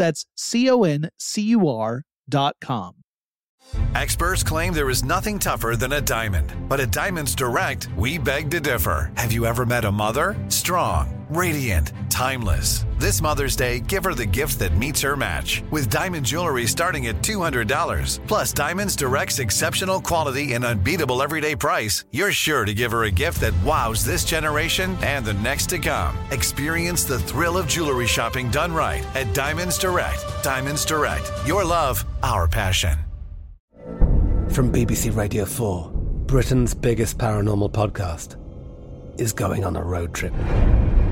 That's C O N C U R dot com. Experts claim there is nothing tougher than a diamond, but at Diamonds Direct, we beg to differ. Have you ever met a mother? Strong, radiant, timeless. This Mother's Day, give her the gift that meets her match with diamond jewelry starting at $200. Plus, Diamonds Direct's exceptional quality and unbeatable everyday price. You're sure to give her a gift that wows this generation and the next to come. Experience the thrill of jewelry shopping done right at Diamonds Direct. Diamonds Direct, your love, our passion. From BBC Radio 4, Britain's biggest paranormal podcast is going on a road trip.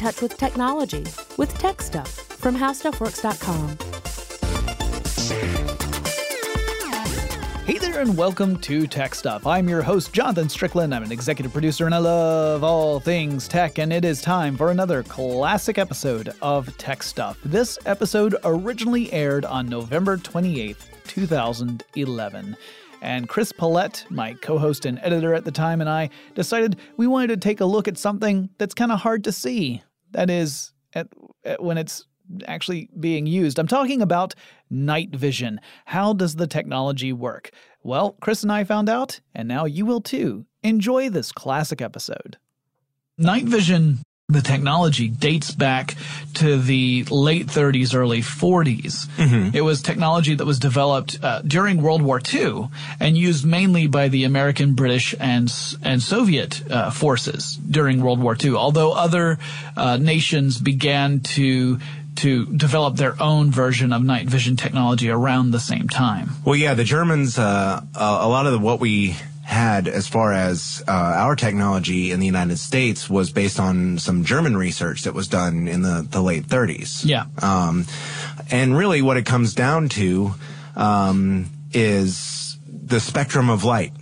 Touch with technology with Tech Stuff from HowStuffWorks.com. Hey there, and welcome to Tech Stuff. I'm your host, Jonathan Strickland. I'm an executive producer, and I love all things tech. And it is time for another classic episode of Tech Stuff. This episode originally aired on November 28th, 2011. And Chris Pollette, my co host and editor at the time, and I decided we wanted to take a look at something that's kind of hard to see. That is, at, at when it's actually being used. I'm talking about night vision. How does the technology work? Well, Chris and I found out, and now you will too. Enjoy this classic episode. Night vision the technology dates back to the late 30s, early 40s. Mm-hmm. It was technology that was developed uh, during World War II and used mainly by the American, British, and and Soviet uh, forces during World War II. Although other uh, nations began to to develop their own version of night vision technology around the same time. Well, yeah, the Germans, uh, a lot of what we had as far as uh, our technology in the United States was based on some German research that was done in the, the late 30s. Yeah. Um, and really what it comes down to um, is the spectrum of light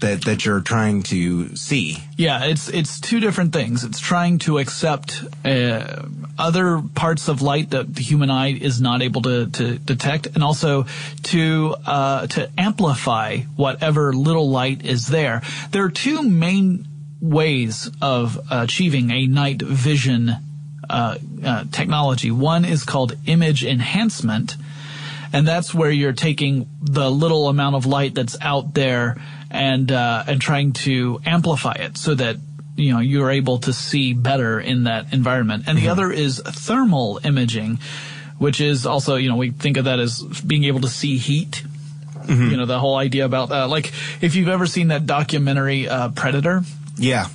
that that you're trying to see. Yeah, it's it's two different things. It's trying to accept uh, other parts of light that the human eye is not able to, to detect, and also to uh, to amplify whatever little light is there. There are two main ways of achieving a night vision uh, uh technology. One is called image enhancement, and that's where you're taking the little amount of light that's out there and uh, and trying to amplify it so that you know you're able to see better in that environment. And the mm-hmm. other is thermal imaging, which is also you know we think of that as being able to see heat. Mm-hmm. You know the whole idea about uh, like if you've ever seen that documentary uh, Predator. Yeah.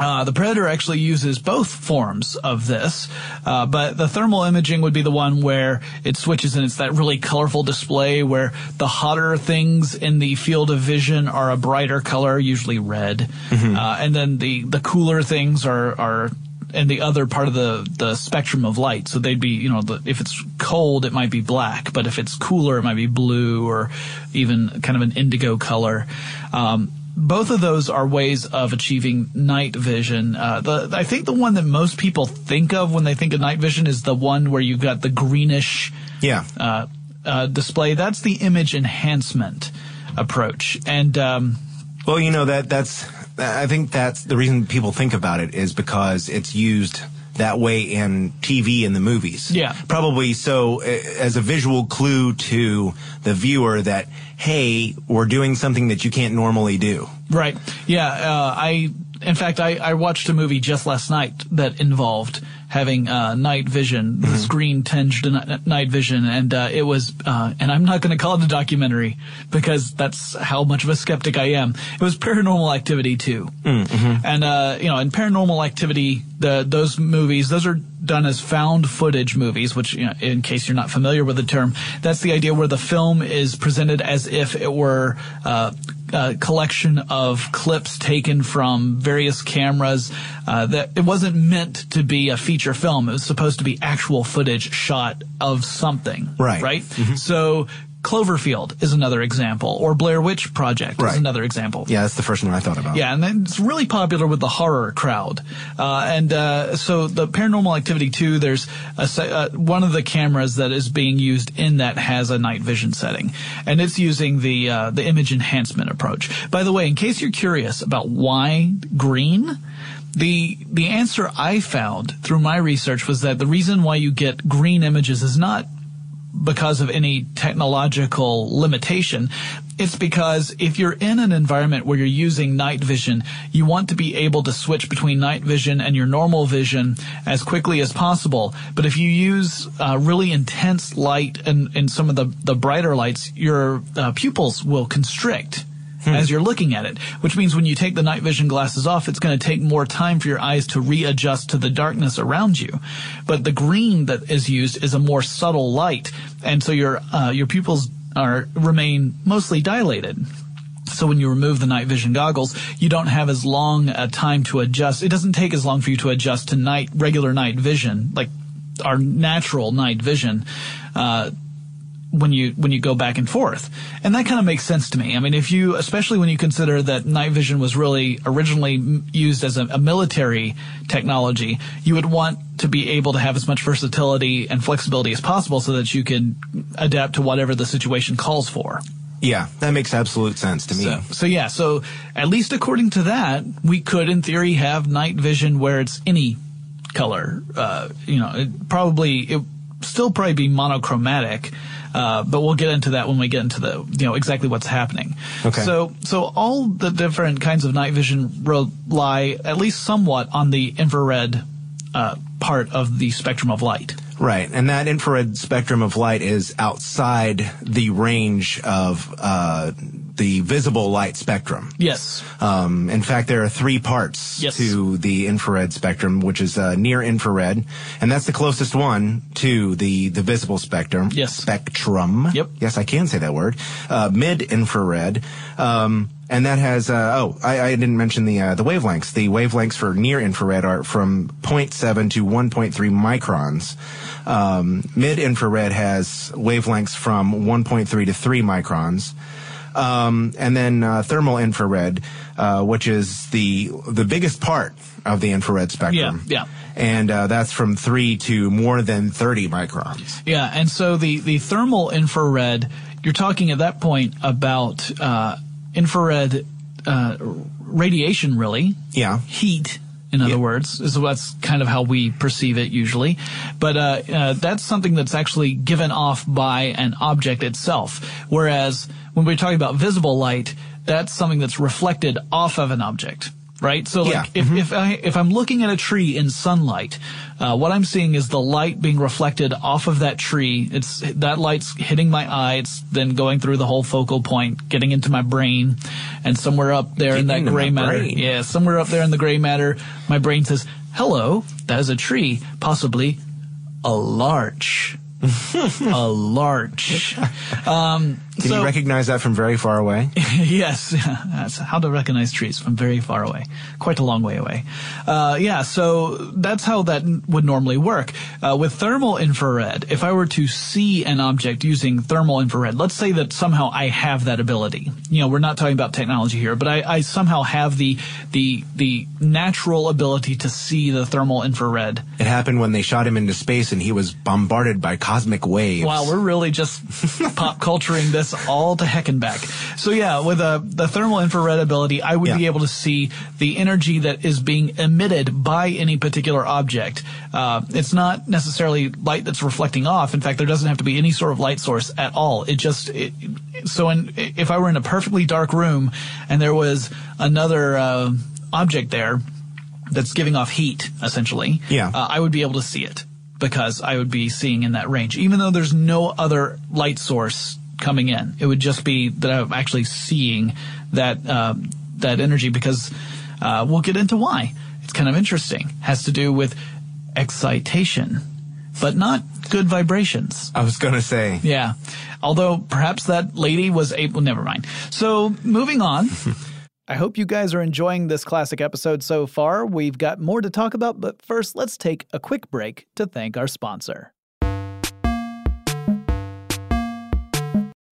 Uh, the Predator actually uses both forms of this, uh, but the thermal imaging would be the one where it switches and it's that really colorful display where the hotter things in the field of vision are a brighter color, usually red, uh, and then the the cooler things are are in the other part of the the spectrum of light. So they'd be, you know, the, if it's cold, it might be black, but if it's cooler, it might be blue or even kind of an indigo color. Um, both of those are ways of achieving night vision. Uh, the I think the one that most people think of when they think of night vision is the one where you've got the greenish Yeah. uh, uh, display. That's the image enhancement approach, and um, Well, you know that that's I think that's the reason people think about it is because it's used that way in TV and the movies. Yeah. Probably so uh, as a visual clue to the viewer that hey, we're doing something that you can't normally do. Right. Yeah. Uh, I, in fact, I, I watched a movie just last night that involved having uh, night vision, the screen tinged ni- night vision, and uh, it was. Uh, and I'm not going to call it a documentary because that's how much of a skeptic I am. It was Paranormal Activity 2 and uh, you know, in Paranormal Activity, the those movies, those are done as found footage movies, which, you know, in case you're not familiar with the term, that's the idea where the film is presented as if it were uh, a collection of clips taken from various cameras. Uh, that it wasn't meant to be a feature film; it was supposed to be actual footage shot of something. Right. Right. So. Cloverfield is another example, or Blair Witch Project Right. is another example. Yeah, that's the first one I thought about. Yeah, and it's really popular with the horror crowd. Uh, and uh, so the Paranormal Activity 2, there's a, uh, one of the cameras that is being used in that has a night vision setting, and it's using the uh, the image enhancement approach. By the way, in case you're curious about why green. The the answer I found through my research was that the reason why you get green images is not because of any technological limitation. It's because if you're in an environment where you're using night vision, you want to be able to switch between night vision and your normal vision as quickly as possible. But if you use uh, really intense light and, and some of the, the brighter lights, your uh, pupils will constrict as you're looking at it, which means when you take the night vision glasses off, it's going to take more time for your eyes to readjust to the darkness around you. But the green that is used is a more subtle light, and so your uh, your pupils are remain mostly dilated. So when you remove the night vision goggles, you don't have as long a time to adjust. It doesn't take as long for you to adjust to night regular night vision, like our natural night vision. Uh, when you when you go back and forth. And that kind of makes sense to me. I mean if you especially when you consider that night vision was really originally used as a, a military technology you would want to be able to have as much versatility and flexibility as possible so that you can adapt to whatever the situation calls for. Yeah, that makes absolute sense to me. so, so yeah so at least according to that we could in theory have night vision where it's any color. Uh, you know it probably it still probably be monochromatic uh, but we'll get into that when we get into the you know exactly what's happening. Okay. so so all the different kinds of night vision rely at least somewhat on the infrared uh, part of the spectrum of light. Right, and that infrared spectrum of light is outside the range of uh, the visible light spectrum. yes Um, in fact, there are three parts Yes. to the infrared spectrum, which is uh, near infrared, and that's the closest one to the the visible spectrum. Yes. Spectrum. Yep. Yes, I can say that word. Uh, Mid infrared. Um, and that has uh, oh I, I didn't mention the uh, the wavelengths. The wavelengths for near infrared are from 0.7 to 1.3 microns. Um, Mid infrared has wavelengths from 1.3 to 3 microns. Um, and then uh, thermal infrared, uh, which is the the biggest part of the infrared spectrum. Yeah, yeah. And uh, that's from three to more than 30 microns. Yeah, and so the, the thermal infrared, you're talking at that point about uh, infrared uh, radiation, really. Yeah. Heat, in other Yeah. words, is that's kind of how we perceive it usually. But uh, uh, that's something that's actually given off by an object itself. Whereas when we're talking about visible light, that's something that's reflected off of an object. right? So like Yeah. if, if I if I'm looking at a tree in sunlight, uh, what I'm seeing is the light being reflected off of that tree. It's that light's hitting my eye. It's then going through the whole focal point, getting into my brain, and somewhere up there in that gray matter, brain. yeah, somewhere up there in the gray matter, my brain says, "Hello, that is a tree, possibly a larch." a larch. Um, Can so, you recognize that from very far away? yes, that's how to recognize trees from very far away, quite a long way away. Uh, yeah, so that's how that would normally work. Uh, with thermal infrared, if I were to see an object using thermal infrared, let's say that somehow I have that ability. You know, we're not talking about technology here, but I, I somehow have the the the natural ability to see the thermal infrared. It happened when they shot him into space and he was bombarded by cosmic waves. Wow, we're really just pop culturing this all to heck and back. So yeah, with uh, the thermal infrared ability, I would Yeah. be able to see the energy that is being emitted by any particular object. Uh, it's not necessarily light that's reflecting off. In fact, there doesn't have to be any sort of light source at all. It just it, so in, if I were in a perfectly dark room and there was another uh, object there that's giving off heat, essentially, Yeah. uh, I would be able to see it because I would be seeing in that range, even though there's no other light source coming in. It would just be that I'm actually seeing that um, that energy because uh, we'll get into why. It's kind of interesting. Has to do with excitation, but not good vibrations. I was gonna say. Yeah. Although perhaps that lady was able, never mind. So moving on. I hope you guys are enjoying this classic episode so far. We've got more to talk about, but first let's take a quick break to thank our sponsor.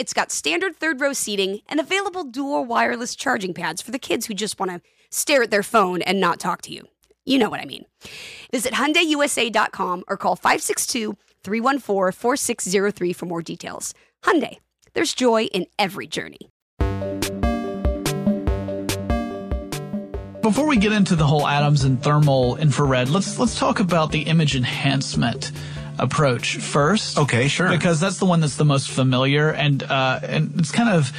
it's got standard third row seating and available dual wireless charging pads for the kids who just want to stare at their phone and not talk to you. You know what I mean. Visit HyundaiUSA.com or call 562-314-4603 for more details. Hyundai, there's joy in every journey. before we get into the whole atoms and thermal infrared, let's let's talk about the image enhancement approach first. Okay, sure. Because that's the one that's the most familiar, and uh, and it's kind of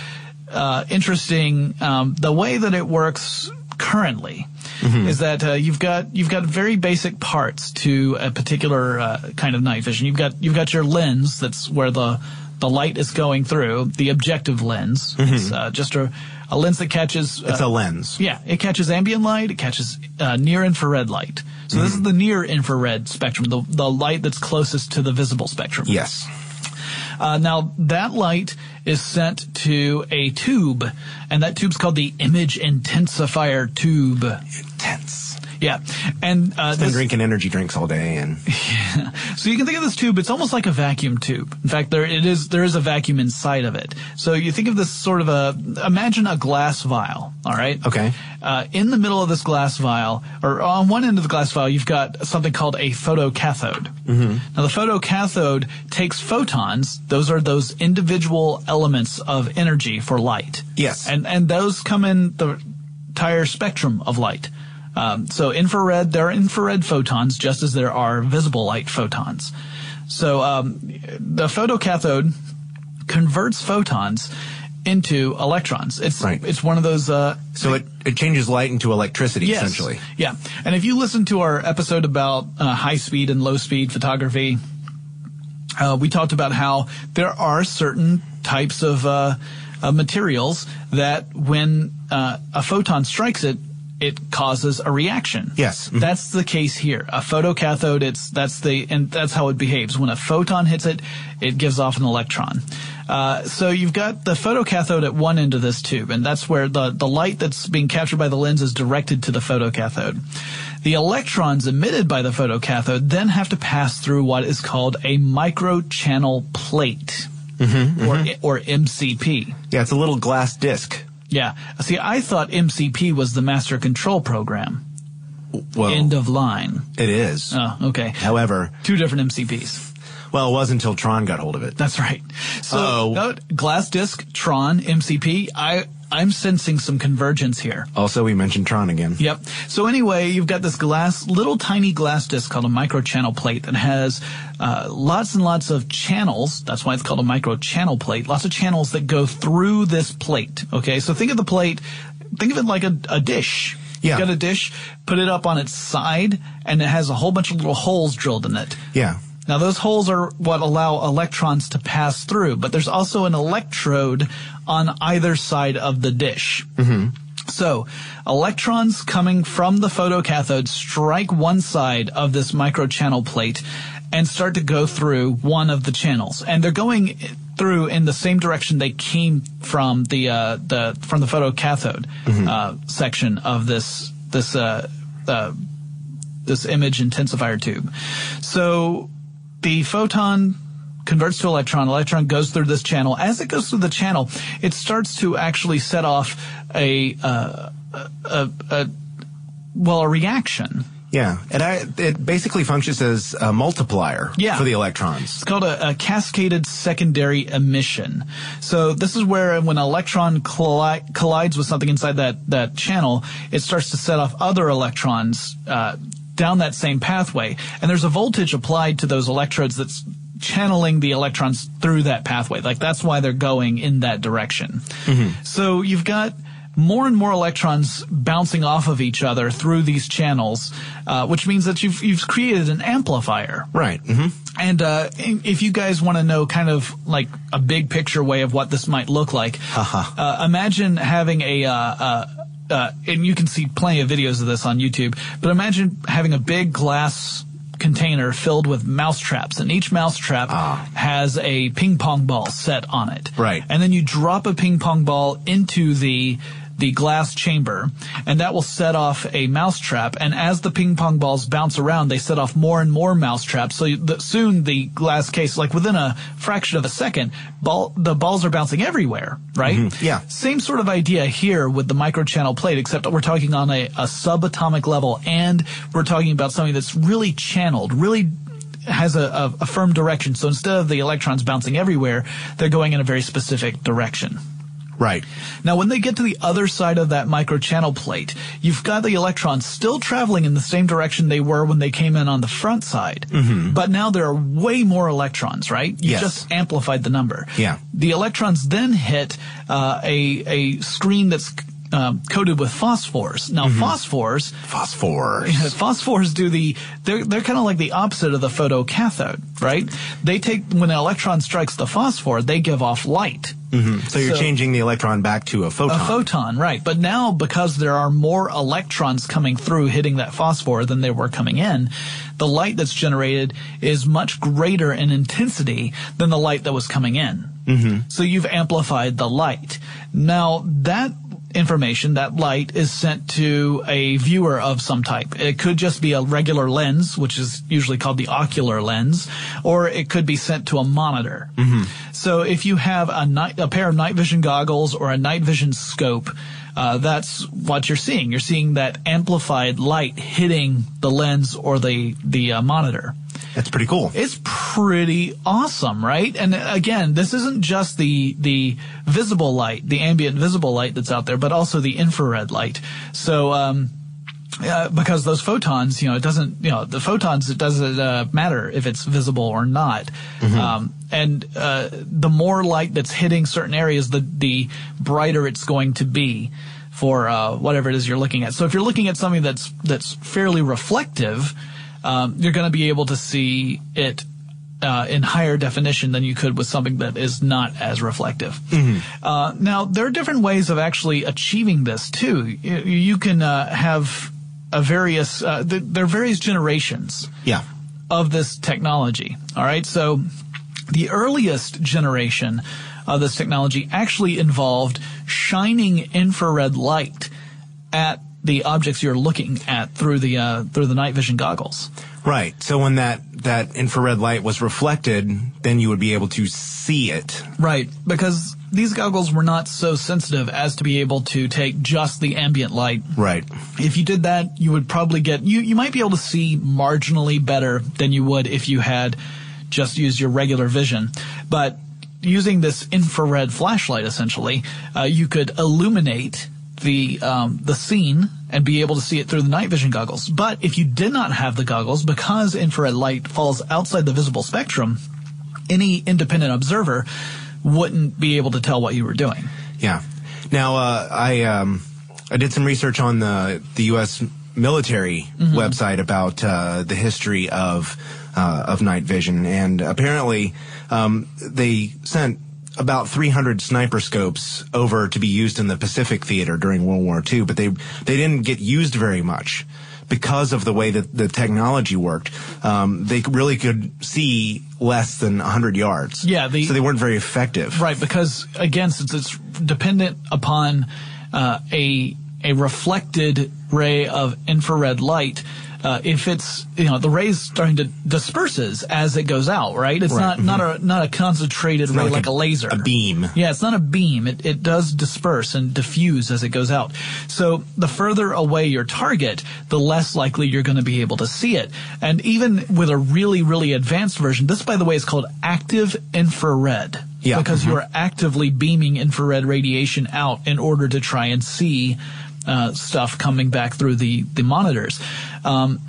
uh, interesting um, the way that it works currently. Is that uh, you've got you've got very basic parts to a particular uh, kind of night vision. You've got you've got your lens that's where the the light is going through the objective lens. It's uh, just a, a lens that catches. It's uh, a lens. yeah, it catches ambient light. It catches uh, near infrared light. So this is the near infrared spectrum, the the light that's closest to the visible spectrum. Yes. Uh, now that light is sent to a tube, and that tube's called the image intensifier tube. Yeah, and uh, Been this- drinking energy drinks all day, and so you can think of this tube. It's almost like a vacuum tube. In fact, there it is. There is a vacuum inside of it. So you think of this sort of a imagine a glass vial. All right. Okay. Uh, in the middle of this glass vial, or on one end of the glass vial, you've got something called a photocathode. Mm-hmm. Now the photocathode takes photons. Those are those individual elements of energy for light. Yes. And and those come in the entire spectrum of light. Um, so infrared, there are infrared photons just as there are visible light photons. So um, the photocathode converts photons into electrons. It's Right. it's one of those. Uh, so it, it changes light into electricity, yes, essentially. Yeah, and if you listen to our episode about uh, high speed and low speed photography, uh, we talked about how there are certain types of uh, uh, materials that when uh, a photon strikes it, it causes a reaction. Yes. Mhm. That's the case here. A photocathode, it's that's the and that's how it behaves. When a photon hits it, it gives off an electron. Uh, so you've got the photocathode at one end of this tube, and that's where the the light that's being captured by the lens is directed to the photocathode. The electrons emitted by the photocathode then have to pass through what is called a microchannel plate, or or MCP. Yeah, it's a little glass disc. Yeah. See, I thought MCP was the master control program. Well, End of line. it is. Oh, okay. However, Two different MCPs. well, it wasn't until Tron got hold of it. That's right. So, Uh-oh. glass disc, Tron, MCP. I I'm sensing some convergence here. Also, we mentioned Tron again. Yep. So anyway, you've got this glass, little tiny glass disc called a microchannel plate that has uh, lots and lots of channels. That's why it's called a microchannel plate. Lots of channels that go through this plate. Okay. So think of the plate. Think of it like a, a dish. Yeah. You've got a dish, put it up on its side, and it has a whole bunch of little holes drilled in it. Yeah. Now those holes are what allow electrons to pass through, but there's also an electrode on either side of the dish. So, electrons coming from the photocathode strike one side of this microchannel plate and start to go through one of the channels. And they're going through in the same direction they came from the uh, the from the photocathode uh, section of this this uh, uh, this image intensifier tube. So the photon converts to electron. Electron goes through this channel. As it goes through the channel, it starts to actually set off a uh, a, a well a reaction. Yeah. And I, it basically functions as a multiplier Yeah. for the electrons. It's called a, a cascaded secondary emission. So this is where when an electron colli- collides with something inside that, that channel, it starts to set off other electrons uh, down that same pathway. And there's a voltage applied to those electrodes that's channeling the electrons through that pathway. Like that's why they're going in that direction. So you've got more and more electrons bouncing off of each other through these channels, uh, which means that you've you've created an amplifier. Right. hmm And uh, if you guys want to know kind of like a big picture way of what this might look like, uh, imagine having a, uh, uh, and you can see plenty of videos of this on YouTube, but imagine having a big glass container filled with mouse traps, and each mouse trap has a ping pong ball set on it. Right. And then you drop a ping pong ball into the the glass chamber, and that will set off a mouse trap. And as the ping pong balls bounce around, they set off more and more mouse traps. So the, soon the glass case, like within a fraction of a second, ball the balls are bouncing everywhere. Right? Mm-hmm. Yeah. Same sort of idea here with the microchannel plate, except we're talking on a, a subatomic level, and we're talking about something that's really channeled, really has a, a, a firm direction. So instead of the electrons bouncing everywhere, they're going in a very specific direction. Right. Now, when they get to the other side of that microchannel plate, you've got the electrons still traveling in the same direction they were when they came in on the front side. Mhm. But now there are way more electrons, right? You Yes. just amplified the number. Yeah. The electrons then hit uh, a a screen that's um, coated with phosphors. Now, phosphors, phosphors, phosphors do the they're they're kind of like the opposite of the photocathode, right? They take when an electron strikes the phosphor, they give off light. Hmm So you're So- changing the electron back to a photon. A photon, right. But now, because there are more electrons coming through hitting that phosphor than there were coming in, the light that's generated is much greater in intensity than the light that was coming in. hmm So you've amplified the light. Now, that information, that light, is sent to a viewer of some type. It could just be a regular lens, which is usually called the ocular lens, or it could be sent to a monitor. hmm So if you have a, night, a pair of night vision goggles or a night vision scope, uh, that's what you're seeing. You're seeing that amplified light hitting the lens or the the uh, monitor. That's pretty cool. It's pretty awesome, right? And again, this isn't just the the visible light, the ambient visible light that's out there, but also the infrared light. So. Um, uh, because those photons, you know, it doesn't, you know, the photons, it doesn't uh, matter if it's visible or not. Um, and uh, the more light that's hitting certain areas, the the brighter it's going to be for uh, whatever it is you're looking at. So if you're looking at something that's that's fairly reflective, um, you're going to be able to see it uh, in higher definition than you could with something that is not as reflective. Uh, now, there are different ways of actually achieving this too. You, you can uh, have a various, uh, th- there are various generations Yeah. of this technology. All right, so the earliest generation of this technology actually involved shining infrared light at the objects you're looking at through the uh, through the night vision goggles. Right. So when that that infrared light was reflected, then you would be able to see it. Right, because these goggles were not so sensitive as to be able to take just the ambient light. Right. If you did that, you would probably get you you might be able to see marginally better than you would if you had just used your regular vision. But using this infrared flashlight, essentially, uh, you could illuminate the um, the scene and be able to see it through the night vision goggles. But if you did not have the goggles, because infrared light falls outside the visible spectrum, any independent observer wouldn't be able to tell what you were doing. Yeah. Now, uh, I um, I did some research on the the U.S. military Mhm. website about uh, the history of uh, of night vision, and apparently um, they sent about 300 sniper scopes over to be used in the Pacific theater during World War II, but they they didn't get used very much because of the way that the technology worked. Um, they really could see less than 100 yards. Yeah, the- so they weren't very effective. Right, because again, since it's dependent upon uh, a a reflected ray of infrared light, uh, if it's you know the ray's starting to disperses as it goes out, right? It's Right, not not a not a concentrated ray like, like a, a- laser, a beam. Yeah, it's not a beam. It it does disperse and diffuse as it goes out. So the further away your target, the less likely you're going to be able to see it. And even with a really really advanced version, this by the way is called active infrared. Yeah. Because Mhm. you are actively beaming infrared radiation out in order to try and see uh, stuff coming back through the the monitors. Um,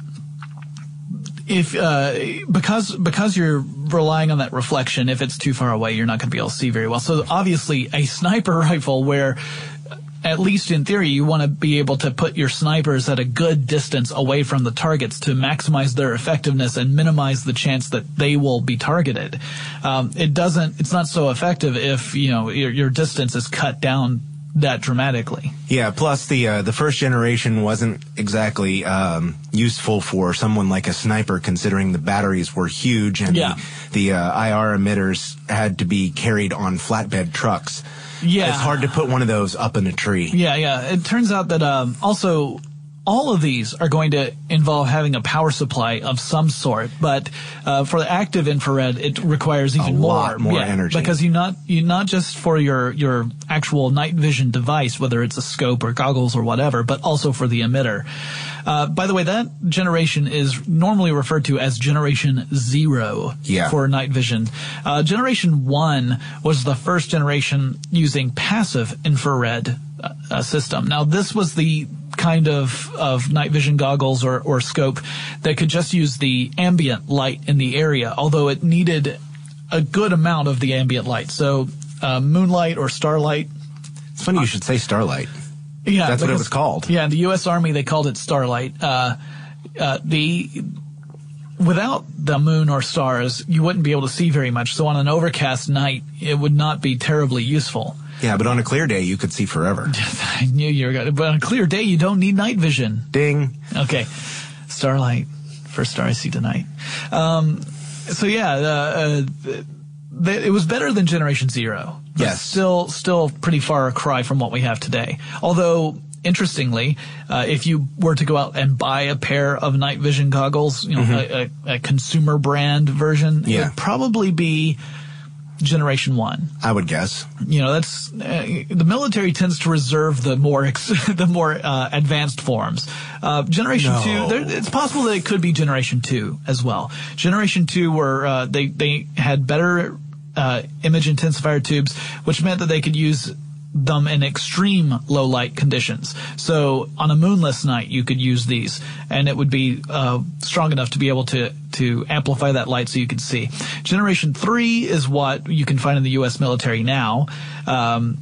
if uh, because because you're relying on that reflection, if it's too far away, you're not going to be able to see very well. So obviously, a sniper rifle where at least in theory, you want to be able to put your snipers at a good distance away from the targets to maximize their effectiveness and minimize the chance that they will be targeted. Um, it doesn't. It's not so effective if you know your, your distance is cut down that dramatically. Yeah. Plus, the uh, the first generation wasn't exactly um, useful for someone like a sniper, considering the batteries were huge and Yeah. the, the uh, IR emitters had to be carried on flatbed trucks. Yeah. It's hard to put one of those up in a tree. Yeah, yeah. It turns out that um, also all of these are going to involve having a power supply of some sort, but uh, for the active infrared, it requires even lot more energy. because you not you not just for your your actual night vision device, whether it's a scope or goggles or whatever, but also for the emitter. Uh, by the way, that generation is normally referred to as Generation Zero Yeah. for night vision. Uh, generation One was the first generation using passive infrared uh, system. Now, this was the kind of, of night vision goggles or, or scope that could just use the ambient light in the area, although it needed a good amount of the ambient light. So, uh, moonlight or starlight It's funny you should say Starlight. yeah, That's what it was called. Yeah, in the U.S. Army they called it Starlight. Uh, uh, the without the moon or stars, you wouldn't be able to see very much. So on an overcast night, it would not be terribly useful. Yeah, but on a clear day, you could see forever. I knew you were going to, but on a clear day, you don't need night vision. Ding. Okay, Starlight, first star I see tonight. Um, so yeah, uh, uh, it was better than Generation Zero. Yes. still, still pretty far a cry from what we have today. Although. Interestingly, uh, if you were to go out and buy a pair of night vision goggles, you know, a, a, a consumer brand version, it would probably be Generation One I would guess. you know that's uh, the military tends to reserve the more ex- the more uh, advanced forms uh, generation No. two there, it's possible that it could be generation two as well generation two were uh, they they had better uh, image intensifier tubes which meant that they could use them in extreme low light conditions. So on a moonless night, you could use these, and it would be uh, strong enough to be able to to amplify that light so you could see. Generation three is what you can find in the U.S. military now. Um,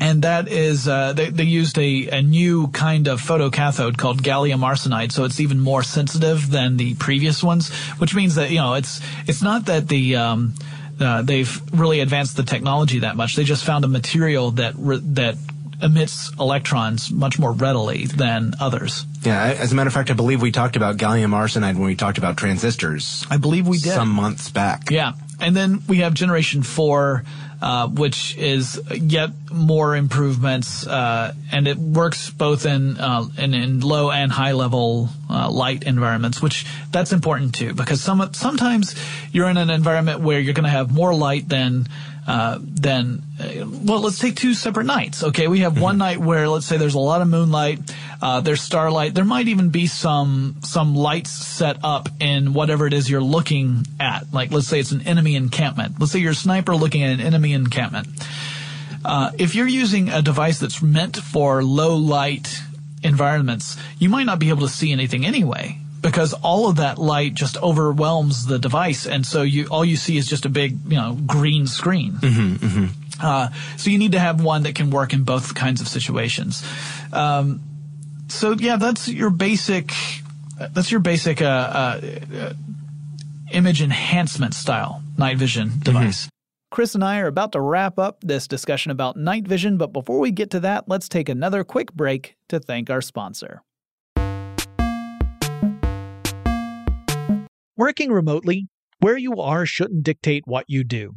and that is uh, they, they used a, a new kind of photocathode called gallium arsenide, so it's even more sensitive than the previous ones, which means that you know it's it's not that the um, uh, they've really advanced the technology that much. They just found a material that re- that emits electrons much more readily than others. Yeah, as a matter of fact, I believe we talked about gallium arsenide when we talked about transistors I believe we did some months back. Yeah. And then we have generation four, uh, which is yet more improvements, uh, and it works both in, uh, in, in low and high level, uh, light environments, which that's important too, because some, sometimes you're in an environment where you're going to have more light than, uh, than, uh, well, let's take two separate nights. Okay. We have one night where, let's say there's a lot of moonlight, uh, there's starlight. There might even be some, some lights set up in whatever it is you're looking at. Like, let's say it's an enemy encampment. Let's say you're a sniper looking at an enemy encampment. Uh, if you're using a device that's meant for low light environments, you might not be able to see anything anyway because all of that light just overwhelms the device, and so you all you see is just a big, you know, green screen. Uh, so you need to have one that can work in both kinds of situations. Um, so yeah, that's your basic. That's your basic uh, uh, uh, image enhancement style night vision device. Chris and I are about to wrap up this discussion about night vision, but before we get to that, let's take another quick break to thank our sponsor. Working remotely, where you are shouldn't dictate what you do.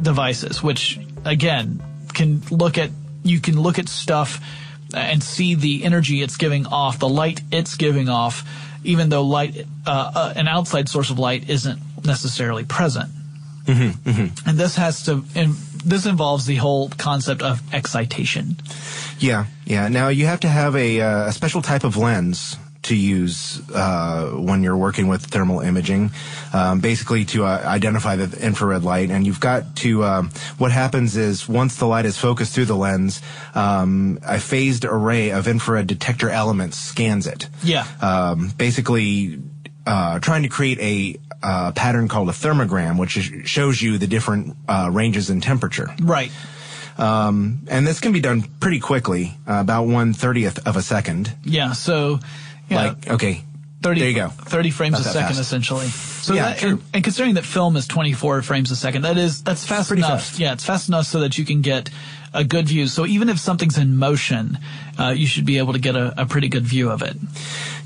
devices, which again can look at you can look at stuff and see the energy it's giving off, the light it's giving off, even though light, uh, uh, an outside source of light isn't necessarily present. Mm-hmm, mm-hmm. And this has to, and this involves the whole concept of excitation. Yeah, yeah. Now you have to have a, uh, a special type of lens to use uh, when you're working with thermal imaging, um, basically to uh, identify the infrared light. And you've got to, um, what happens is once the light is focused through the lens, um, a phased array of infrared detector elements scans it. Yeah. Um, basically, uh, trying to create a uh, pattern called a thermogram, which is, shows you the different uh, ranges in temperature. Right. Um, and this can be done pretty quickly, uh, about one thirtieth of a second. Yeah. So, yeah, Like, okay, 30, there you go. 30 frames Not a second, fast. essentially. So Yeah, that, true. and, and considering that film is 24 frames a second, that is that's fast pretty enough. fast. Yeah, it's fast enough so that you can get a good view. So even if something's in motion, uh, you should be able to get a, a pretty good view of it.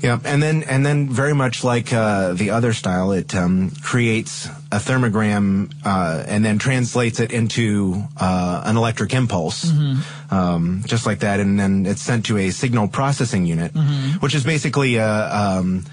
Yeah, and then and then very much like uh, the other style, it um, creates a thermogram uh, and then translates it into uh, an electric impulse, Mm-hmm. um, just like that, and then it's sent to a signal processing unit, Mhm. which is basically a, um,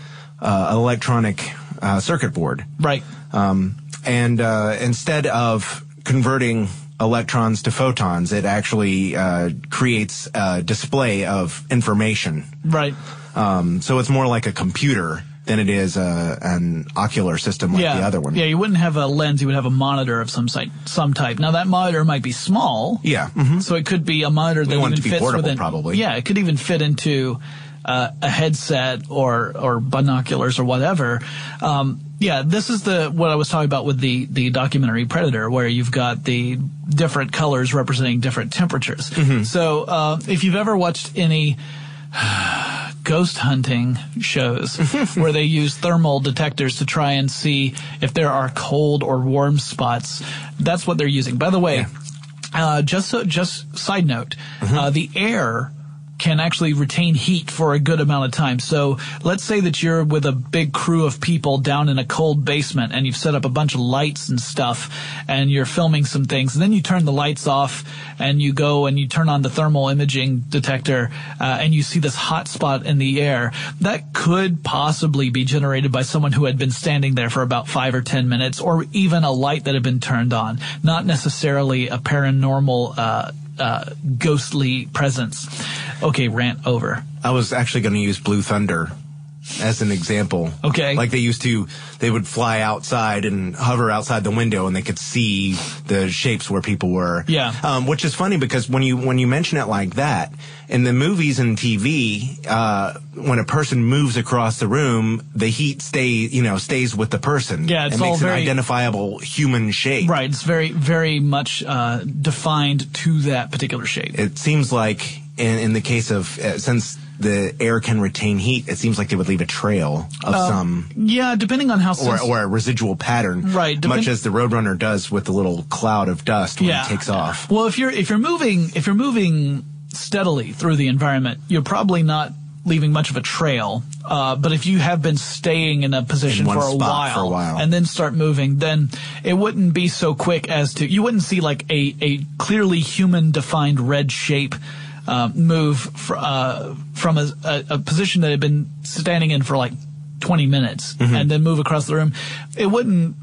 uh, an electronic uh, circuit board. Right. Um, and uh, instead of converting electrons to photons, it actually uh, creates a display of information. Right. Um, so it's more like a computer than it is a, an ocular system like yeah. the other one. Yeah, you wouldn't have a lens, you would have a monitor of some site, some type. Now that monitor might be small. Yeah. So it could be a monitor that We want it even fits portable, within, probably. Yeah, it could even fit into uh, a headset or or binoculars or whatever. Um, yeah, this is the what I was talking about with the the documentary Predator, where you've got the different colors representing different temperatures. Mm-hmm. So uh, if you've ever watched any ghost hunting shows where they use thermal detectors to try and see if there are cold or warm spots. That's what they're using. By the way, uh, just so, just side note, uh, the air can actually retain heat for a good amount of time. So let's say that you're with a big crew of people down in a cold basement and you've set up a bunch of lights and stuff and you're filming some things and then you turn the lights off and you go and you turn on the thermal imaging detector uh, and you see this hot spot in the air. That could possibly be generated by someone who had been standing there for about five or ten minutes or even a light that had been turned on, not necessarily a paranormal uh, uh, ghostly presence. Okay, rant over. I was actually going to use Blue Thunder as an example. Okay. Like they used to, they would fly outside and hover outside the window and they could see the shapes where people were. Yeah. Um, which is funny because when you, when you mention it like that, in the movies and TV, uh, when a person moves across the room, the heat stay, you know, stays with the person. Yeah, it's it all makes very- an identifiable human shape. Right, it's very, very much uh, defined to that particular shape. It seems like in, in the case of, uh, since the air can retain heat, it seems like they would leave a trail of Um, some Yeah, depending on how or, or a residual pattern, Right, Much as the Roadrunner does with the little cloud of dust when Yeah. it takes off. Well, if you're if you're moving if you're moving steadily through the environment, you're probably not leaving much of a trail. Uh, but if you have been staying in a position In for, a while, for a while. and then start moving, then it wouldn't be so quick as to you wouldn't see like a a clearly human defined red shape. Uh, move fr- uh, from a, a, a position that had been standing in for like 20 minutes Mm-hmm. and then move across the room. It wouldn't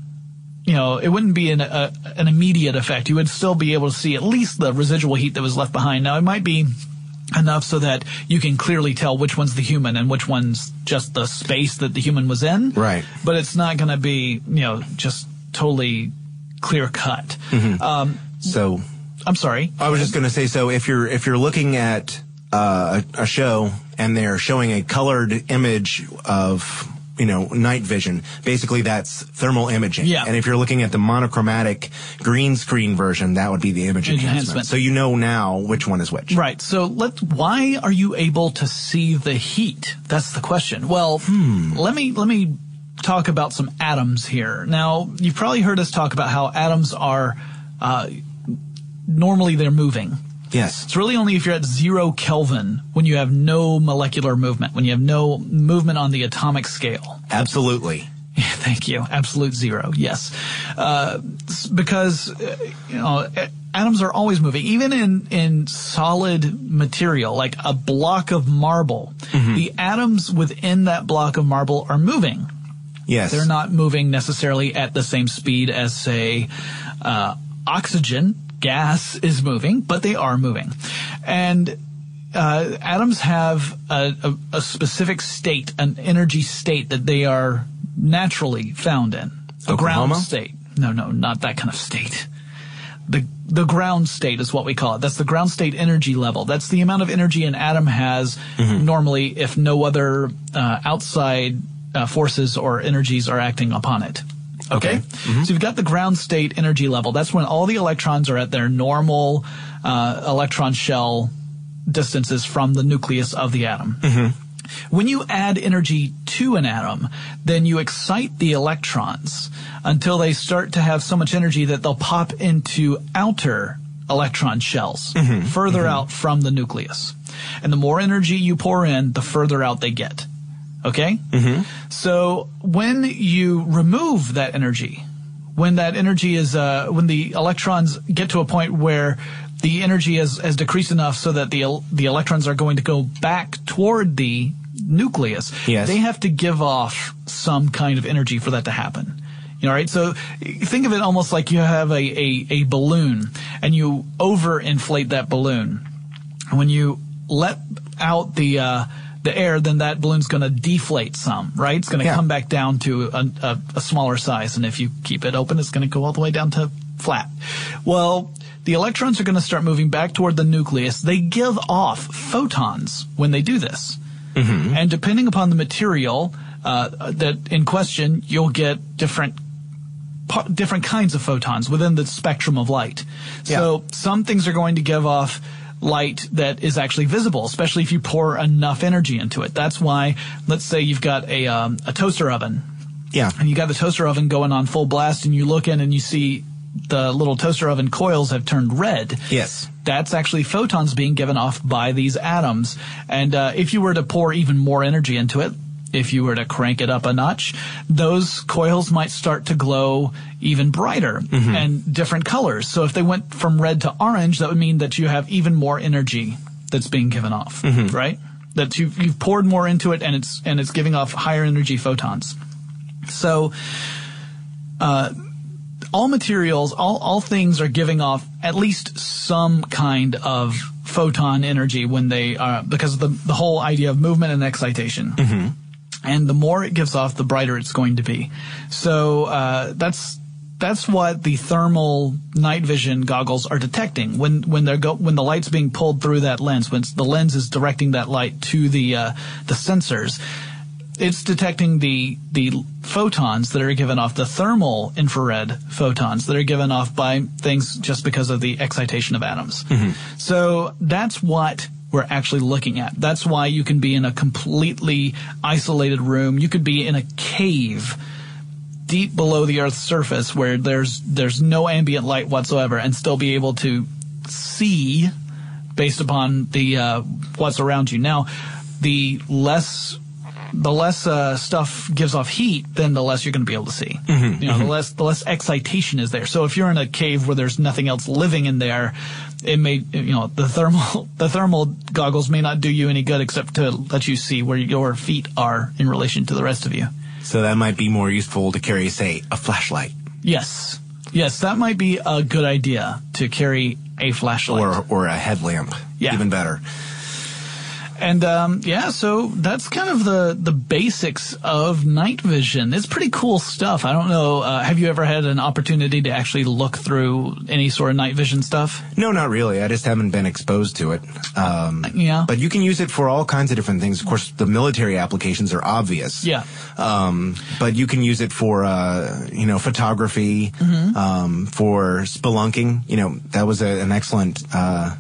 you know, it wouldn't be an, a, an immediate effect. You would still be able to see at least the residual heat that was left behind. Now, it might be enough so that you can clearly tell which one's the human and which one's just the space that the human was in. Right. But it's not going to be, you know, just totally clear cut. Mhm. Um, So I'm sorry. I was just going to say, so if you're if you're looking at uh, a, show and they're showing a colored image of you know night vision, basically that's thermal imaging. Yeah. And if you're looking at the monochromatic green screen version, that would be the image Image enhancement. enhancement. So you know now which one is which. Right. So let why are you able to see the heat? That's the question. Well, Hmm. let me let me talk about some atoms here. Now, you've probably heard us talk about how atoms are uh, normally they're moving. Yes. It's really only if you're at zero Kelvin when you have no molecular movement, when you have no movement on the atomic scale. Absolutely. Thank you. Absolute zero. Yes, uh, because uh, you know atoms are always moving, even in in solid material like a block of marble. The atoms within that block of marble are moving. Yes. They're not moving necessarily at the same speed as, say, uh, oxygen. Gas is moving, but they are moving. And uh, atoms have a, a, a specific state, an energy state that they are naturally found in. A Oklahoma? ground state. No, no, not that kind of state. The the ground state is what we call it. That's the ground state energy level. That's the amount of energy an atom has normally if no other uh, outside uh, forces or energies are acting upon it. Okay. So you've got the ground state energy level. That's when all the electrons are at their normal uh, electron shell distances from the nucleus of the atom. Mm-hmm. When you add energy to an atom, then you excite the electrons until they start to have so much energy that they'll pop into outer electron shells, mm-hmm. further mm-hmm. out from the nucleus. And the more energy you pour in, the further out they get. Okay? So when you remove that energy, when that energy is, uh, when the electrons get to a point where the energy has, has decreased enough so that the the electrons are going to go back toward the nucleus, Yes. they have to give off some kind of energy for that to happen. You know, right? So think of it almost like you have a, a, a balloon and you overinflate that balloon. When you let out the uh, the air, then that balloon's going to deflate some, right? It's going to Yeah. come back down to a, a, a smaller size, and if you keep it open, it's going to go all the way down to flat. Well, the electrons are going to start moving back toward the nucleus. They give off photons when they do this, and depending upon the material uh, that in question, you'll get different different kinds of photons within the spectrum of light. So some things are going to give off light that is actually visible, especially if you pour enough energy into it. That's why, let's say you've got a um, a toaster oven, Yeah. and you got the toaster oven going on full blast, and you look in and you see the little toaster oven coils have turned red. Yes. That's actually photons being given off by these atoms. And uh, if you were to pour even more energy into it, if you were to crank it up a notch, those coils might start to glow even brighter mm-hmm. and different colors. So if they went from red to orange, that would mean that you have even more energy that's being given off, mm-hmm. right? That you've, you've poured more into it and it's and it's giving off higher energy photons. So uh, all materials, all, all things are giving off at least some kind of photon energy when they are, because of the, the whole idea of movement and excitation. Mm-hmm. And the more it gives off, the brighter it's going to be. So, uh, that's, that's what the thermal night vision goggles are detecting when when they're go when the light's being pulled through that lens when the lens is directing that light to the uh, the sensors it's detecting the the photons that are given off the thermal infrared photons that are given off by things just because of the excitation of atoms. So that's what we're actually looking at. That's why you can be in a completely isolated room. You could be in a cave deep below the earth's surface where there's there's no ambient light whatsoever and still be able to see based upon the uh, what's around you. Now, the less the less uh, stuff gives off heat, then the less you're going to be able to see. You know, the less the less excitation is there. So if you're in a cave where there's nothing else living in there, it may you know the thermal the thermal goggles may not do you any good except to let you see where your feet are in relation to the rest of you. So that might be more useful to carry, say, a flashlight Yes, yes, that might be a good idea to carry a flashlight. or or a headlamp. Yeah. Even better. And um, yeah, so that's kind of the the basics of night vision. It's pretty cool stuff. I don't know. Uh, have you ever had an opportunity to actually look through any sort of night vision stuff? No, not really. I just haven't been exposed to it. Um, Yeah. But you can use it for all kinds of different things. Of course, the military applications are obvious. Yeah. Um, but you can use it for, uh, you know, photography, Mm-hmm. um, for spelunking. You know, that was a, an excellent, uh,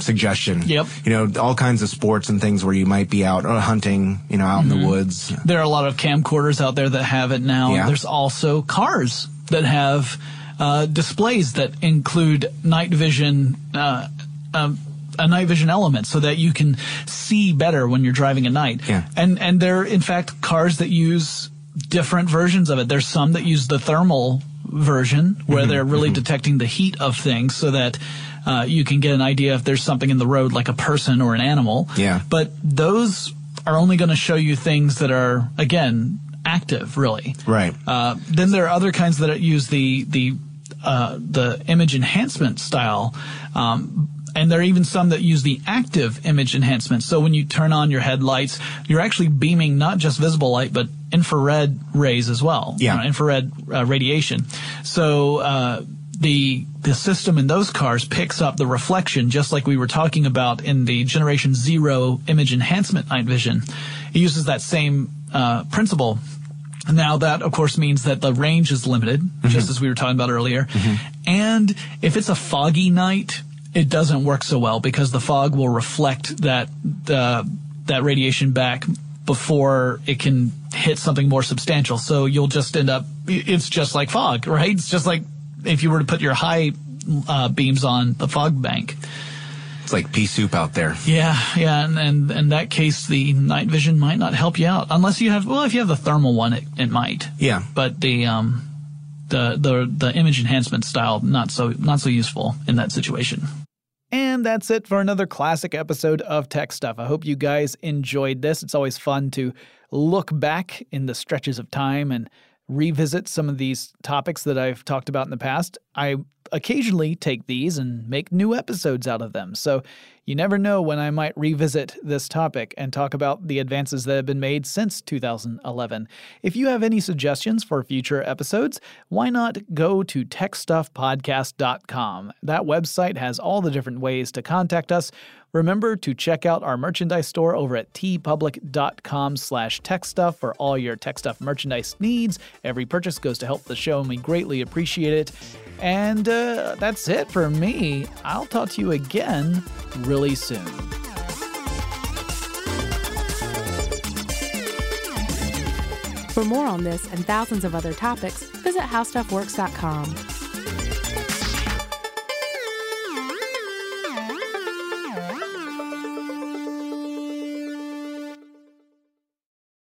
suggestion. Yep. You know, all kinds of sports and things where you might be out uh, hunting, you know, out in Mm-hmm. the woods. There are a lot of camcorders out there that have it now. Yeah. There's also cars that have uh, displays that include night vision. Uh, um, a night vision element so that you can see better when you're driving at night. Yeah. And and they're in fact cars that use different versions of it. There's some that use the thermal version where Mm-hmm. they're really detecting the heat of things so that uh, you can get an idea if there's something in the road like a person or an animal. Yeah. But those are only going to show you things that are, again, active, really. Right. Uh, then there are other kinds that use the the uh, the image enhancement style, um, and there are even some that use the active image enhancement. So when you turn on your headlights, you're actually beaming not just visible light but infrared rays as well. Yeah. you know, infrared uh, radiation. So. Uh, the the system in those cars picks up the reflection just like we were talking about in the generation zero image enhancement night vision. It uses that same uh, principle. Now that of course means that the range is limited just as we were talking about earlier. And if it's a foggy night it doesn't work so well because the fog will reflect that uh, that radiation back before it can hit something more substantial. So you'll just end up it's just like fog right? It's just like if you were to put your high uh, beams on the fog bank. It's like pea soup out there. Yeah, yeah, and, and in that case, the night vision might not help you out unless you have. Well, if you have the thermal one, it, it might. Yeah. But the um, the the the image enhancement style not so not so useful in that situation. And that's it for another classic episode of Tech Stuff. I hope you guys enjoyed this. It's always fun to look back in the stretches of time and revisit some of these topics that I've talked about in the past. I occasionally take these and make new episodes out of them. So you never know when I might revisit this topic and talk about the advances that have been made since 2011. If you have any suggestions for future episodes, why not go to techstuffpodcast.com? That website has all the different ways to contact us. Remember to check out our merchandise store over at teepublic.com slash techstuff for all your tech stuff merchandise needs. Every purchase goes to help the show, and we greatly appreciate it. And uh, that's it for me. I'll talk to you again really soon. For more on this and thousands of other topics, visit howstuffworks.com.